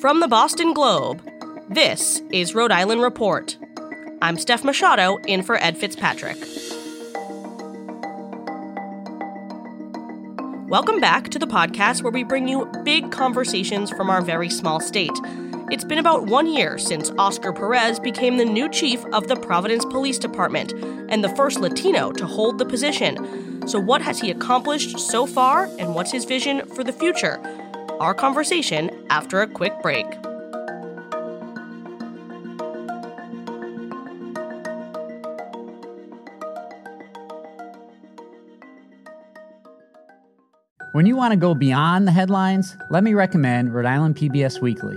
From the Boston Globe, this is Rhode Island Report. I'm Steph Machado in for Ed Fitzpatrick. Welcome back to the podcast where we bring you big conversations from our very small state. It's been about one year since Oscar Perez became the new chief of the Providence Police Department and the first Latino to hold the position. So, what has he accomplished so far, and what's his vision for the future? Our conversation after a quick break. When you want to go beyond the headlines, let me recommend Rhode Island PBS Weekly.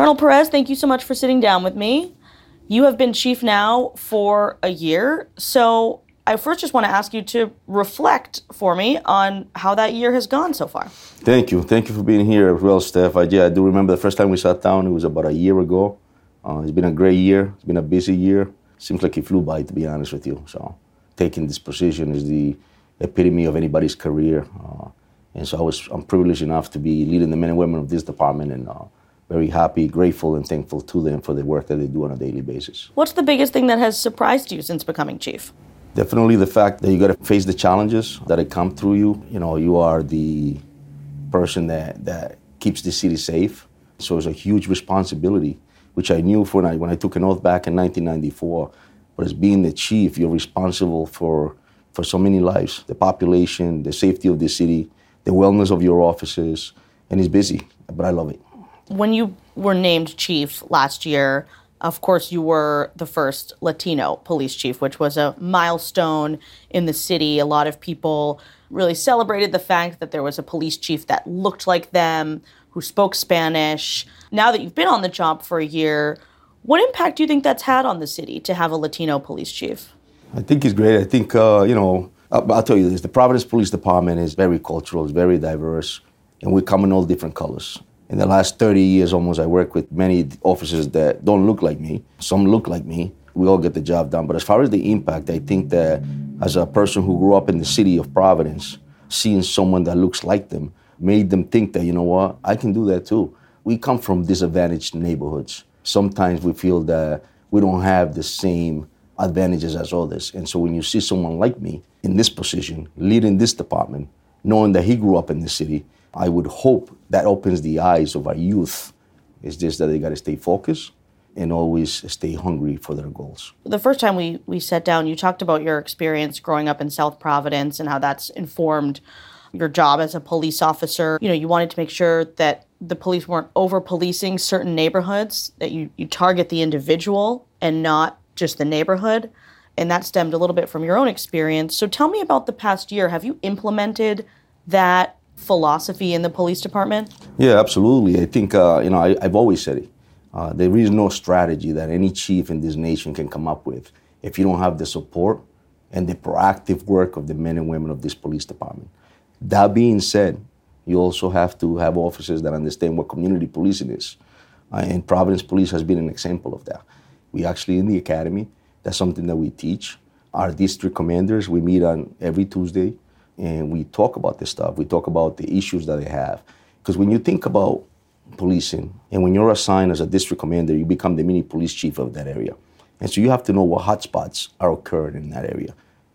Colonel Perez, thank you so much for sitting down with me. You have been chief now for a year, so I first just want to ask you to reflect for me on how that year has gone so far. Thank you. Thank you for being here as well, Steph. I, yeah, I do remember the first time we sat down, it was about a year ago. Uh, it's been a great year, it's been a busy year. Seems like it flew by, to be honest with you. So, taking this position is the epitome of anybody's career. Uh, and so, I was, I'm privileged enough to be leading the men and women of this department and uh, very happy, grateful, and thankful to them for the work that they do on a daily basis. What's the biggest thing that has surprised you since becoming chief? Definitely the fact that you got to face the challenges that come through you. You know, you are the person that, that keeps the city safe. So it's a huge responsibility, which I knew when I, when I took an oath back in 1994. But as being the chief, you're responsible for, for so many lives the population, the safety of the city, the wellness of your officers. And it's busy, but I love it when you were named chief last year, of course, you were the first Latino police chief, which was a milestone in the city. A lot of people really celebrated the fact that there was a police chief that looked like them, who spoke Spanish. Now that you've been on the job for a year, what impact do you think that's had on the city to have a Latino police chief? I think it's great. I think, uh, you know, I'll, tell you this the Providence Police Department is very cultural, it's very diverse, and we come in all different colors in the last 30 years almost, I work with many officers that don't look like me. Some look like me. We all get the job done. But as far as the impact, I think that as a person who grew up in the city of Providence, seeing someone that looks like them made them think that, you know what, I can do that too. We come from disadvantaged neighborhoods. Sometimes we feel that we don't have the same advantages as others. And so when you see someone like me in this position, leading this department, knowing that he grew up in the city, I would hope that opens the eyes of our youth. It's just that they got to stay focused and always stay hungry for their goals. The first time we, we sat down, you talked about your experience growing up in South Providence and how that's informed your job as a police officer. You know, you wanted to make sure that the police weren't over policing certain neighborhoods, that you, you target the individual and not just the neighborhood. And that stemmed a little bit from your own experience. So tell me about the past year. Have you implemented that philosophy in the police department? Yeah, absolutely. I think, uh, you know, I, have always said it. Uh, there is no strategy that any chief in this nation can come up with if you don't have the support and the proactive work of the men and women of this police department. That being said, you also have to have officers that understand what community policing is. Uh, and Providence Police has been an example of that. We actually, in the academy, that's something that we teach. Our district commanders, we meet on every Tuesday and we talk about this stuff. We talk about the issues that they have. Because when you think about policing, and when you're assigned as a district commander, you become the mini police chief of that area. And so you have to know what hotspots are occurring in that area.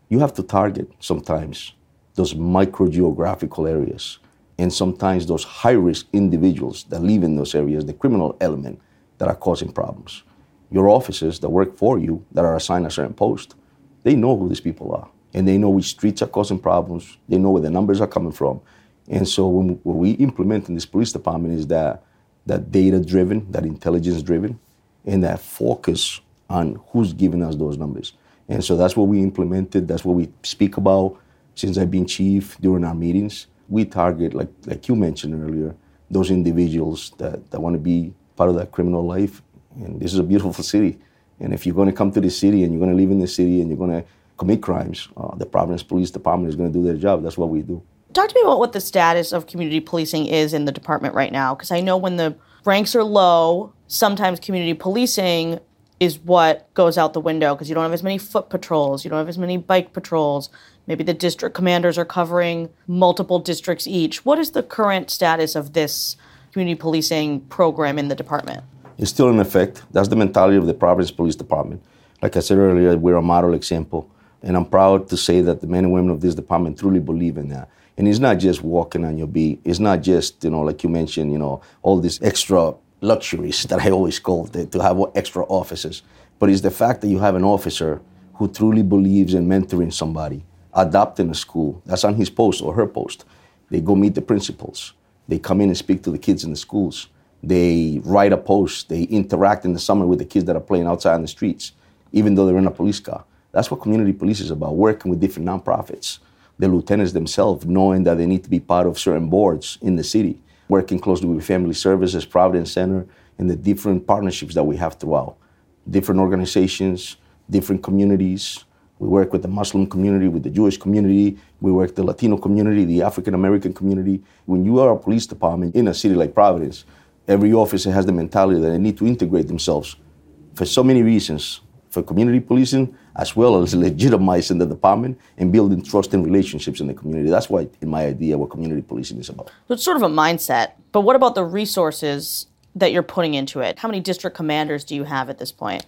You have to target sometimes those micro geographical areas. And sometimes those high risk individuals that live in those areas, the criminal element that are causing problems. Your officers that work for you, that are assigned a certain post, they know who these people are. And they know which streets are causing problems. They know where the numbers are coming from. And so when, what we implement in this police department is that, that data driven, that intelligence driven, and that focus on who's giving us those numbers. And so that's what we implemented. That's what we speak about since I've been chief during our meetings. We target, like, like you mentioned earlier, those individuals that, that want to be part of that criminal life. And this is a beautiful city. And if you're going to come to this city and you're going to live in this city and you're going to commit crimes, uh, the Providence Police Department is going to do their job. That's what we do. Talk to me about what the status of community policing is in the department right now, because I know when the ranks are low, sometimes community policing is what goes out the window because you don't have as many foot patrols, you don't have as many bike patrols. Maybe the district commanders are covering multiple districts each. What is the current status of this community policing program in the department? It's still in effect. That's the mentality of the Providence Police Department. Like I said earlier, we're a model example. And I'm proud to say that the men and women of this department truly believe in that. And it's not just walking on your beat. It's not just, you know, like you mentioned, you know, all these extra luxuries that I always call to have extra officers. But it's the fact that you have an officer who truly believes in mentoring somebody, adopting a school. That's on his post or her post. They go meet the principals. They come in and speak to the kids in the schools. They write a post. They interact in the summer with the kids that are playing outside in the streets, even though they're in a police car. That's what community police is about, working with different nonprofits. The lieutenants themselves, knowing that they need to be part of certain boards in the city, working closely with Family Services, Providence Center, and the different partnerships that we have throughout. Different organizations, different communities. We work with the Muslim community, with the Jewish community. We work with the Latino community, the African American community. When you are a police department in a city like Providence, every officer has the mentality that they need to integrate themselves for so many reasons for community policing as well as legitimizing the department and building trust and relationships in the community. That's why, in my idea, what community policing is about. So it's sort of a mindset. But what about the resources that you're putting into it? How many district commanders do you have at this point?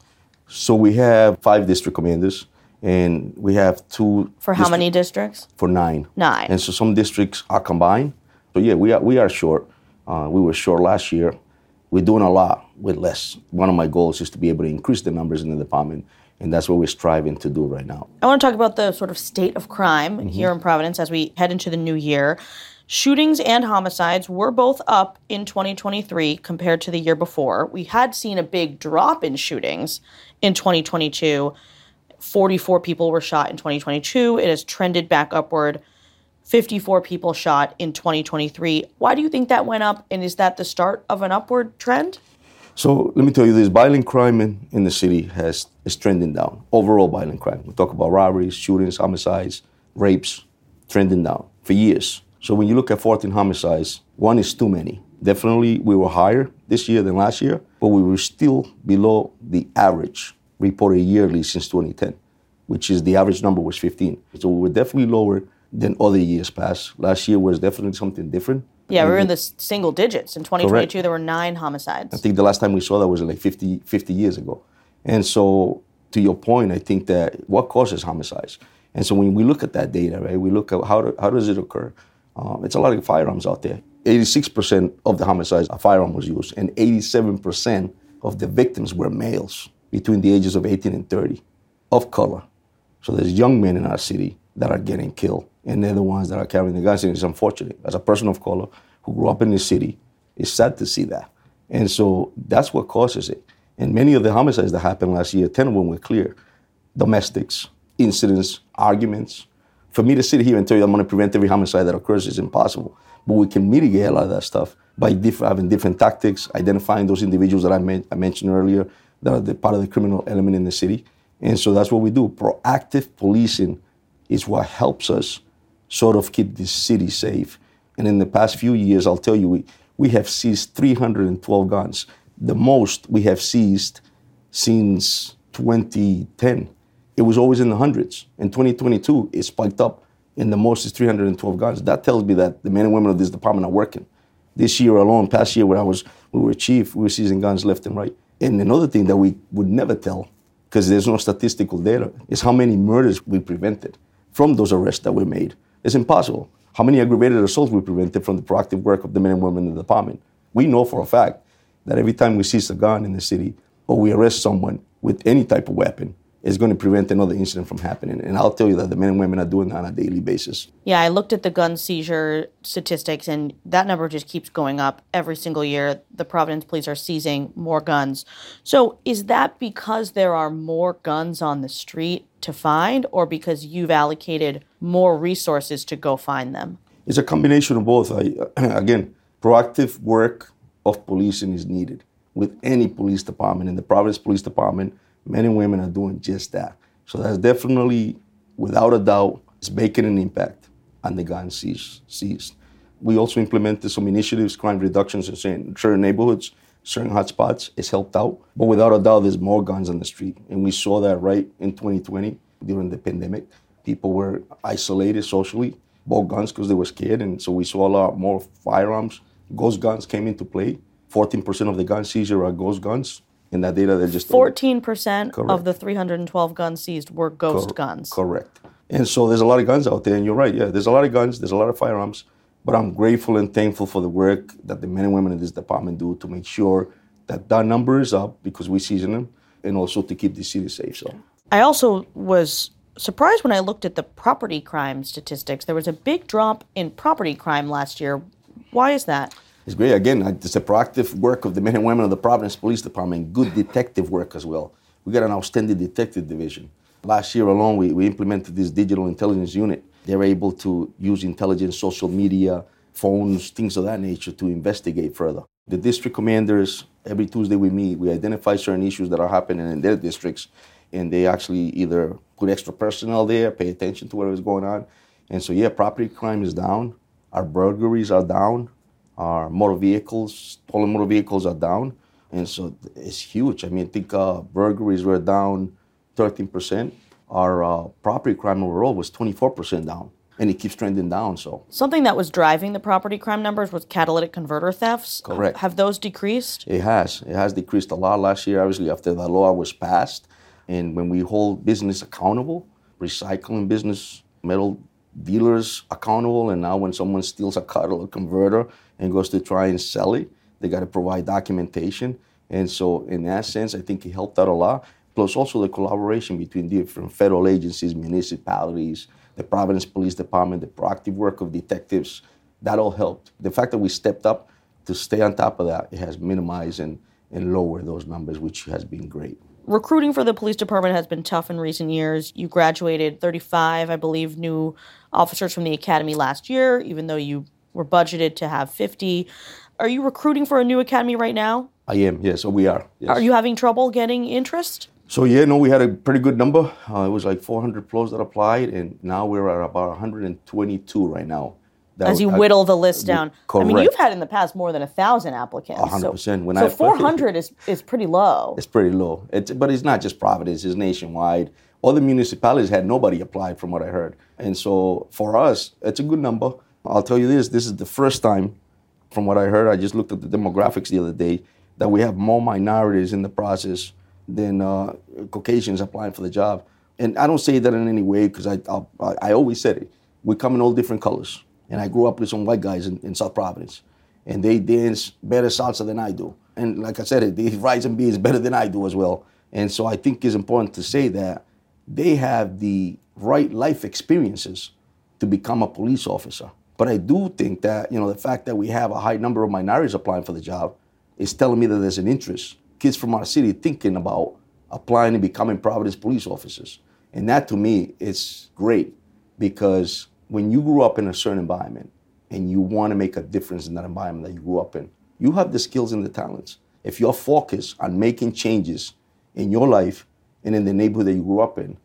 So we have five district commanders, and we have two. For how many districts? For nine. Nine. And so some districts are combined. So yeah, we are we are short. Uh, we were short last year. We're doing a lot with less. One of my goals is to be able to increase the numbers in the department and that's what we're striving to do right now. I want to talk about the sort of state of crime mm-hmm. here in Providence as we head into the new year. Shootings and homicides were both up in 2023 compared to the year before. We had seen a big drop in shootings in 2022. 44 people were shot in 2022. It has trended back upward. 54 people shot in 2023. Why do you think that went up? And is that the start of an upward trend? So let me tell you this violent crime in, in the city has is trending down. Overall violent crime. We talk about robberies, shootings, homicides, rapes, trending down for years. So when you look at 14 homicides, one is too many. Definitely we were higher this year than last year, but we were still below the average reported yearly since 2010, which is the average number was 15. So we were definitely lower than other years past. Last year was definitely something different. Yeah, we were in the single digits. In 2022, Correct. there were nine homicides. I think the last time we saw that was like 50, 50 years ago. And so, to your point, I think that what causes homicides? And so, when we look at that data, right, we look at how, do, how does it occur? Um, it's a lot of firearms out there. 86% of the homicides, a firearm was used, and 87% of the victims were males between the ages of 18 and 30 of color. So, there's young men in our city that are getting killed and they're the ones that are carrying the guns. And it's unfortunate. As a person of color who grew up in the city, it's sad to see that. And so that's what causes it. And many of the homicides that happened last year, 10 of them were clear domestics, incidents, arguments. For me to sit here and tell you I'm going to prevent every homicide that occurs is impossible. But we can mitigate a lot of that stuff by diff- having different tactics, identifying those individuals that I, I mentioned earlier that are the, part of the criminal element in the city. And so that's what we do. Proactive policing is what helps us sort of keep this city safe. And in the past few years, I'll tell you, we, we have seized 312 guns, the most we have seized since 2010. It was always in the hundreds. In 2022, it spiked up, and the most is 312 guns. That tells me that the men and women of this department are working. This year alone, past year when I was, we were chief, we were seizing guns left and right. And another thing that we would never tell, because there's no statistical data, is how many murders we prevented from those arrests that were made. It's impossible. How many aggravated assaults we prevented from the proactive work of the men and women in the department? We know for a fact that every time we seize a gun in the city or we arrest someone with any type of weapon, is going to prevent another incident from happening. And I'll tell you that the men and women are doing that on a daily basis. Yeah, I looked at the gun seizure statistics, and that number just keeps going up every single year. The Providence police are seizing more guns. So, is that because there are more guns on the street to find, or because you've allocated more resources to go find them? It's a combination of both. I, again, proactive work of policing is needed with any police department. In the Providence Police Department, men and women are doing just that. So that's definitely, without a doubt, it's making an impact on the gun seized. We also implemented some initiatives, crime reductions in certain neighborhoods, certain hotspots. It's helped out. But without a doubt, there's more guns on the street. And we saw that right in 2020 during the pandemic. People were isolated socially, bought guns because they were scared. And so we saw a lot more firearms. Ghost guns came into play. 14% of the gun seizure are ghost guns in that data they just 14% of the 312 guns seized were ghost Cor- guns. correct. And so there's a lot of guns out there and you're right yeah there's a lot of guns there's a lot of firearms but i'm grateful and thankful for the work that the men and women in this department do to make sure that that number is up because we season them and also to keep the city safe so. I also was surprised when i looked at the property crime statistics. There was a big drop in property crime last year. Why is that it's great. Again, it's a proactive work of the men and women of the Providence Police Department, good detective work as well. We got an outstanding detective division. Last year alone, we, we implemented this digital intelligence unit. They're able to use intelligence, social media, phones, things of that nature to investigate further. The district commanders, every Tuesday we meet, we identify certain issues that are happening in their districts, and they actually either put extra personnel there, pay attention to what is going on. And so, yeah, property crime is down. Our burglaries are down our motor vehicles, stolen motor vehicles are down. And so it's huge. I mean, I think uh, burglaries were down 13%. Our uh, property crime overall was 24% down. And it keeps trending down. So something that was driving the property crime numbers was catalytic converter thefts. Correct. Have those decreased? It has. It has decreased a lot last year. Obviously, after the law was passed, and when we hold business accountable, recycling business, metal dealers accountable, and now when someone steals a catalytic converter, and goes to try and sell it, they got to provide documentation. And so, in that sense, I think it helped out a lot. Plus, also the collaboration between different federal agencies, municipalities, the Providence Police Department, the proactive work of detectives, that all helped. The fact that we stepped up to stay on top of that, it has minimized and, and lowered those numbers, which has been great. Recruiting for the police department has been tough in recent years. You graduated 35, I believe, new officers from the academy last year, even though you we're budgeted to have 50. Are you recruiting for a new academy right now? I am, yes, so we are. Yes. Are you having trouble getting interest? So, yeah, no, we had a pretty good number. Uh, it was like 400 plus that applied, and now we're at about 122 right now. That As you whittle the list down. Correct. I mean, you've had in the past more than a thousand applicants. 100%. So, when so I, 400 is, is pretty low. It's pretty low. It's, but it's not just Providence, it's nationwide. All the municipalities had nobody applied from what I heard. And so for us, it's a good number. I'll tell you this this is the first time, from what I heard, I just looked at the demographics the other day, that we have more minorities in the process than uh, Caucasians applying for the job. And I don't say that in any way because I, I, I, always said it. We come in all different colors. And I grew up with some white guys in, in South Providence. And they dance better salsa than I do. And like I said, they rice and beans better than I do as well. And so I think it's important to say that they have the right life experiences to become a police officer. But I do think that, you know, the fact that we have a high number of minorities applying for the job is telling me that there's an interest. Kids from our city thinking about applying and becoming Providence police officers. And that to me is great because when you grew up in a certain environment and you want to make a difference in that environment that you grew up in, you have the skills and the talents. If you're focused on making changes in your life and in the neighborhood that you grew up in,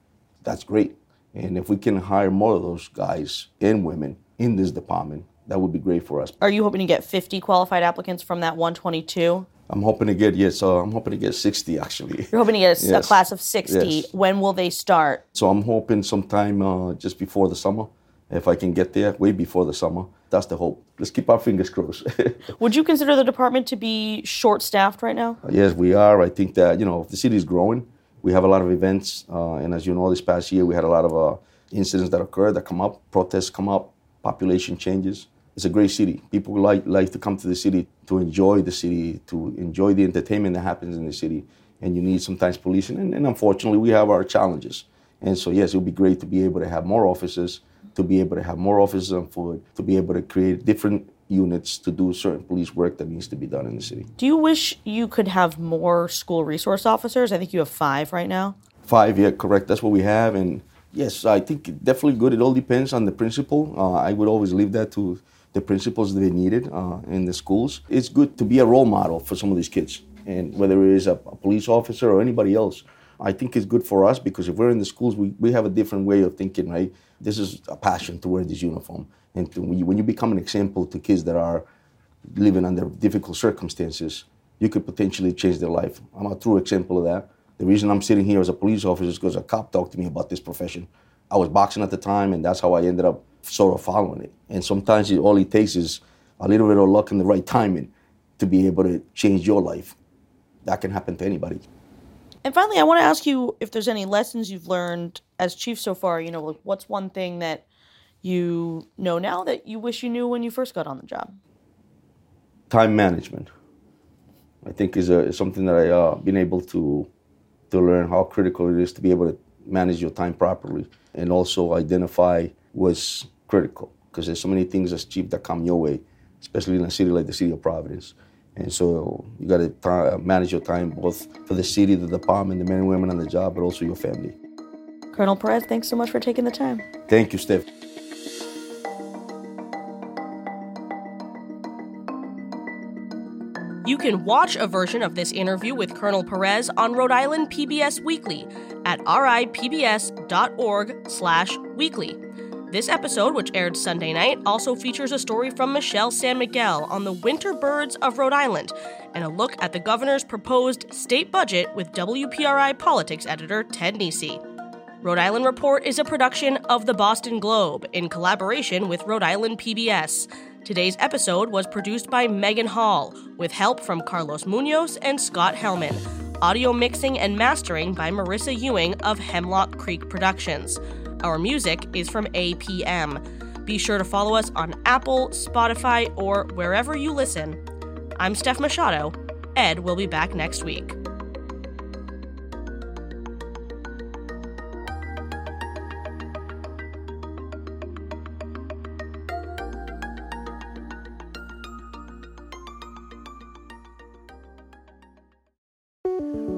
that's great. And if we can hire more of those guys and women in this department. That would be great for us. Are you hoping to get 50 qualified applicants from that 122? I'm hoping to get yes. Uh, I'm hoping to get 60 actually. You're hoping to get a, yes. a class of 60. Yes. When will they start? So I'm hoping sometime uh, just before the summer. If I can get there way before the summer, that's the hope. Let's keep our fingers crossed. Would you consider the department to be short-staffed right now? Uh, yes, we are. I think that you know the city is growing. We have a lot of events, uh, and as you know, this past year we had a lot of uh, incidents that occurred that come up, protests come up, population changes. It's a great city. People like, like to come to the city to enjoy the city, to enjoy the entertainment that happens in the city. And you need sometimes policing. And, and unfortunately, we have our challenges. And so, yes, it would be great to be able to have more officers, to be able to have more officers on foot, to be able to create different units to do certain police work that needs to be done in the city. Do you wish you could have more school resource officers? I think you have five right now. Five, yeah, correct. That's what we have. And yes, I think definitely good. It all depends on the principal. Uh, I would always leave that to the principals that they needed uh, in the schools. It's good to be a role model for some of these kids. And whether it is a, a police officer or anybody else, I think it's good for us because if we're in the schools, we, we have a different way of thinking, right? This is a passion to wear this uniform. And to, when, you, when you become an example to kids that are living under difficult circumstances, you could potentially change their life. I'm a true example of that. The reason I'm sitting here as a police officer is because a cop talked to me about this profession. I was boxing at the time, and that's how I ended up sort of following it. And sometimes it, all it takes is a little bit of luck and the right timing to be able to change your life. That can happen to anybody. And finally, I want to ask you if there's any lessons you've learned as chief so far. You know, like what's one thing that you know now that you wish you knew when you first got on the job? Time management, I think, is, a, is something that I've uh, been able to to learn how critical it is to be able to manage your time properly and also identify what's critical because there's so many things as cheap that come your way, especially in a city like the city of Providence. And so you got to uh, manage your time both for the city, the department, the men and women on the job, but also your family. Colonel Perez, thanks so much for taking the time. Thank you, Steph. Can watch a version of this interview with Colonel Perez on Rhode Island PBS Weekly at ripbs.org/weekly. This episode, which aired Sunday night, also features a story from Michelle San Miguel on the winter birds of Rhode Island and a look at the governor's proposed state budget with WPRI politics editor Ted Nesi. Rhode Island Report is a production of the Boston Globe in collaboration with Rhode Island PBS. Today's episode was produced by Megan Hall, with help from Carlos Munoz and Scott Helman. Audio mixing and mastering by Marissa Ewing of Hemlock Creek Productions. Our music is from APM. Be sure to follow us on Apple, Spotify, or wherever you listen. I'm Steph Machado. Ed will be back next week.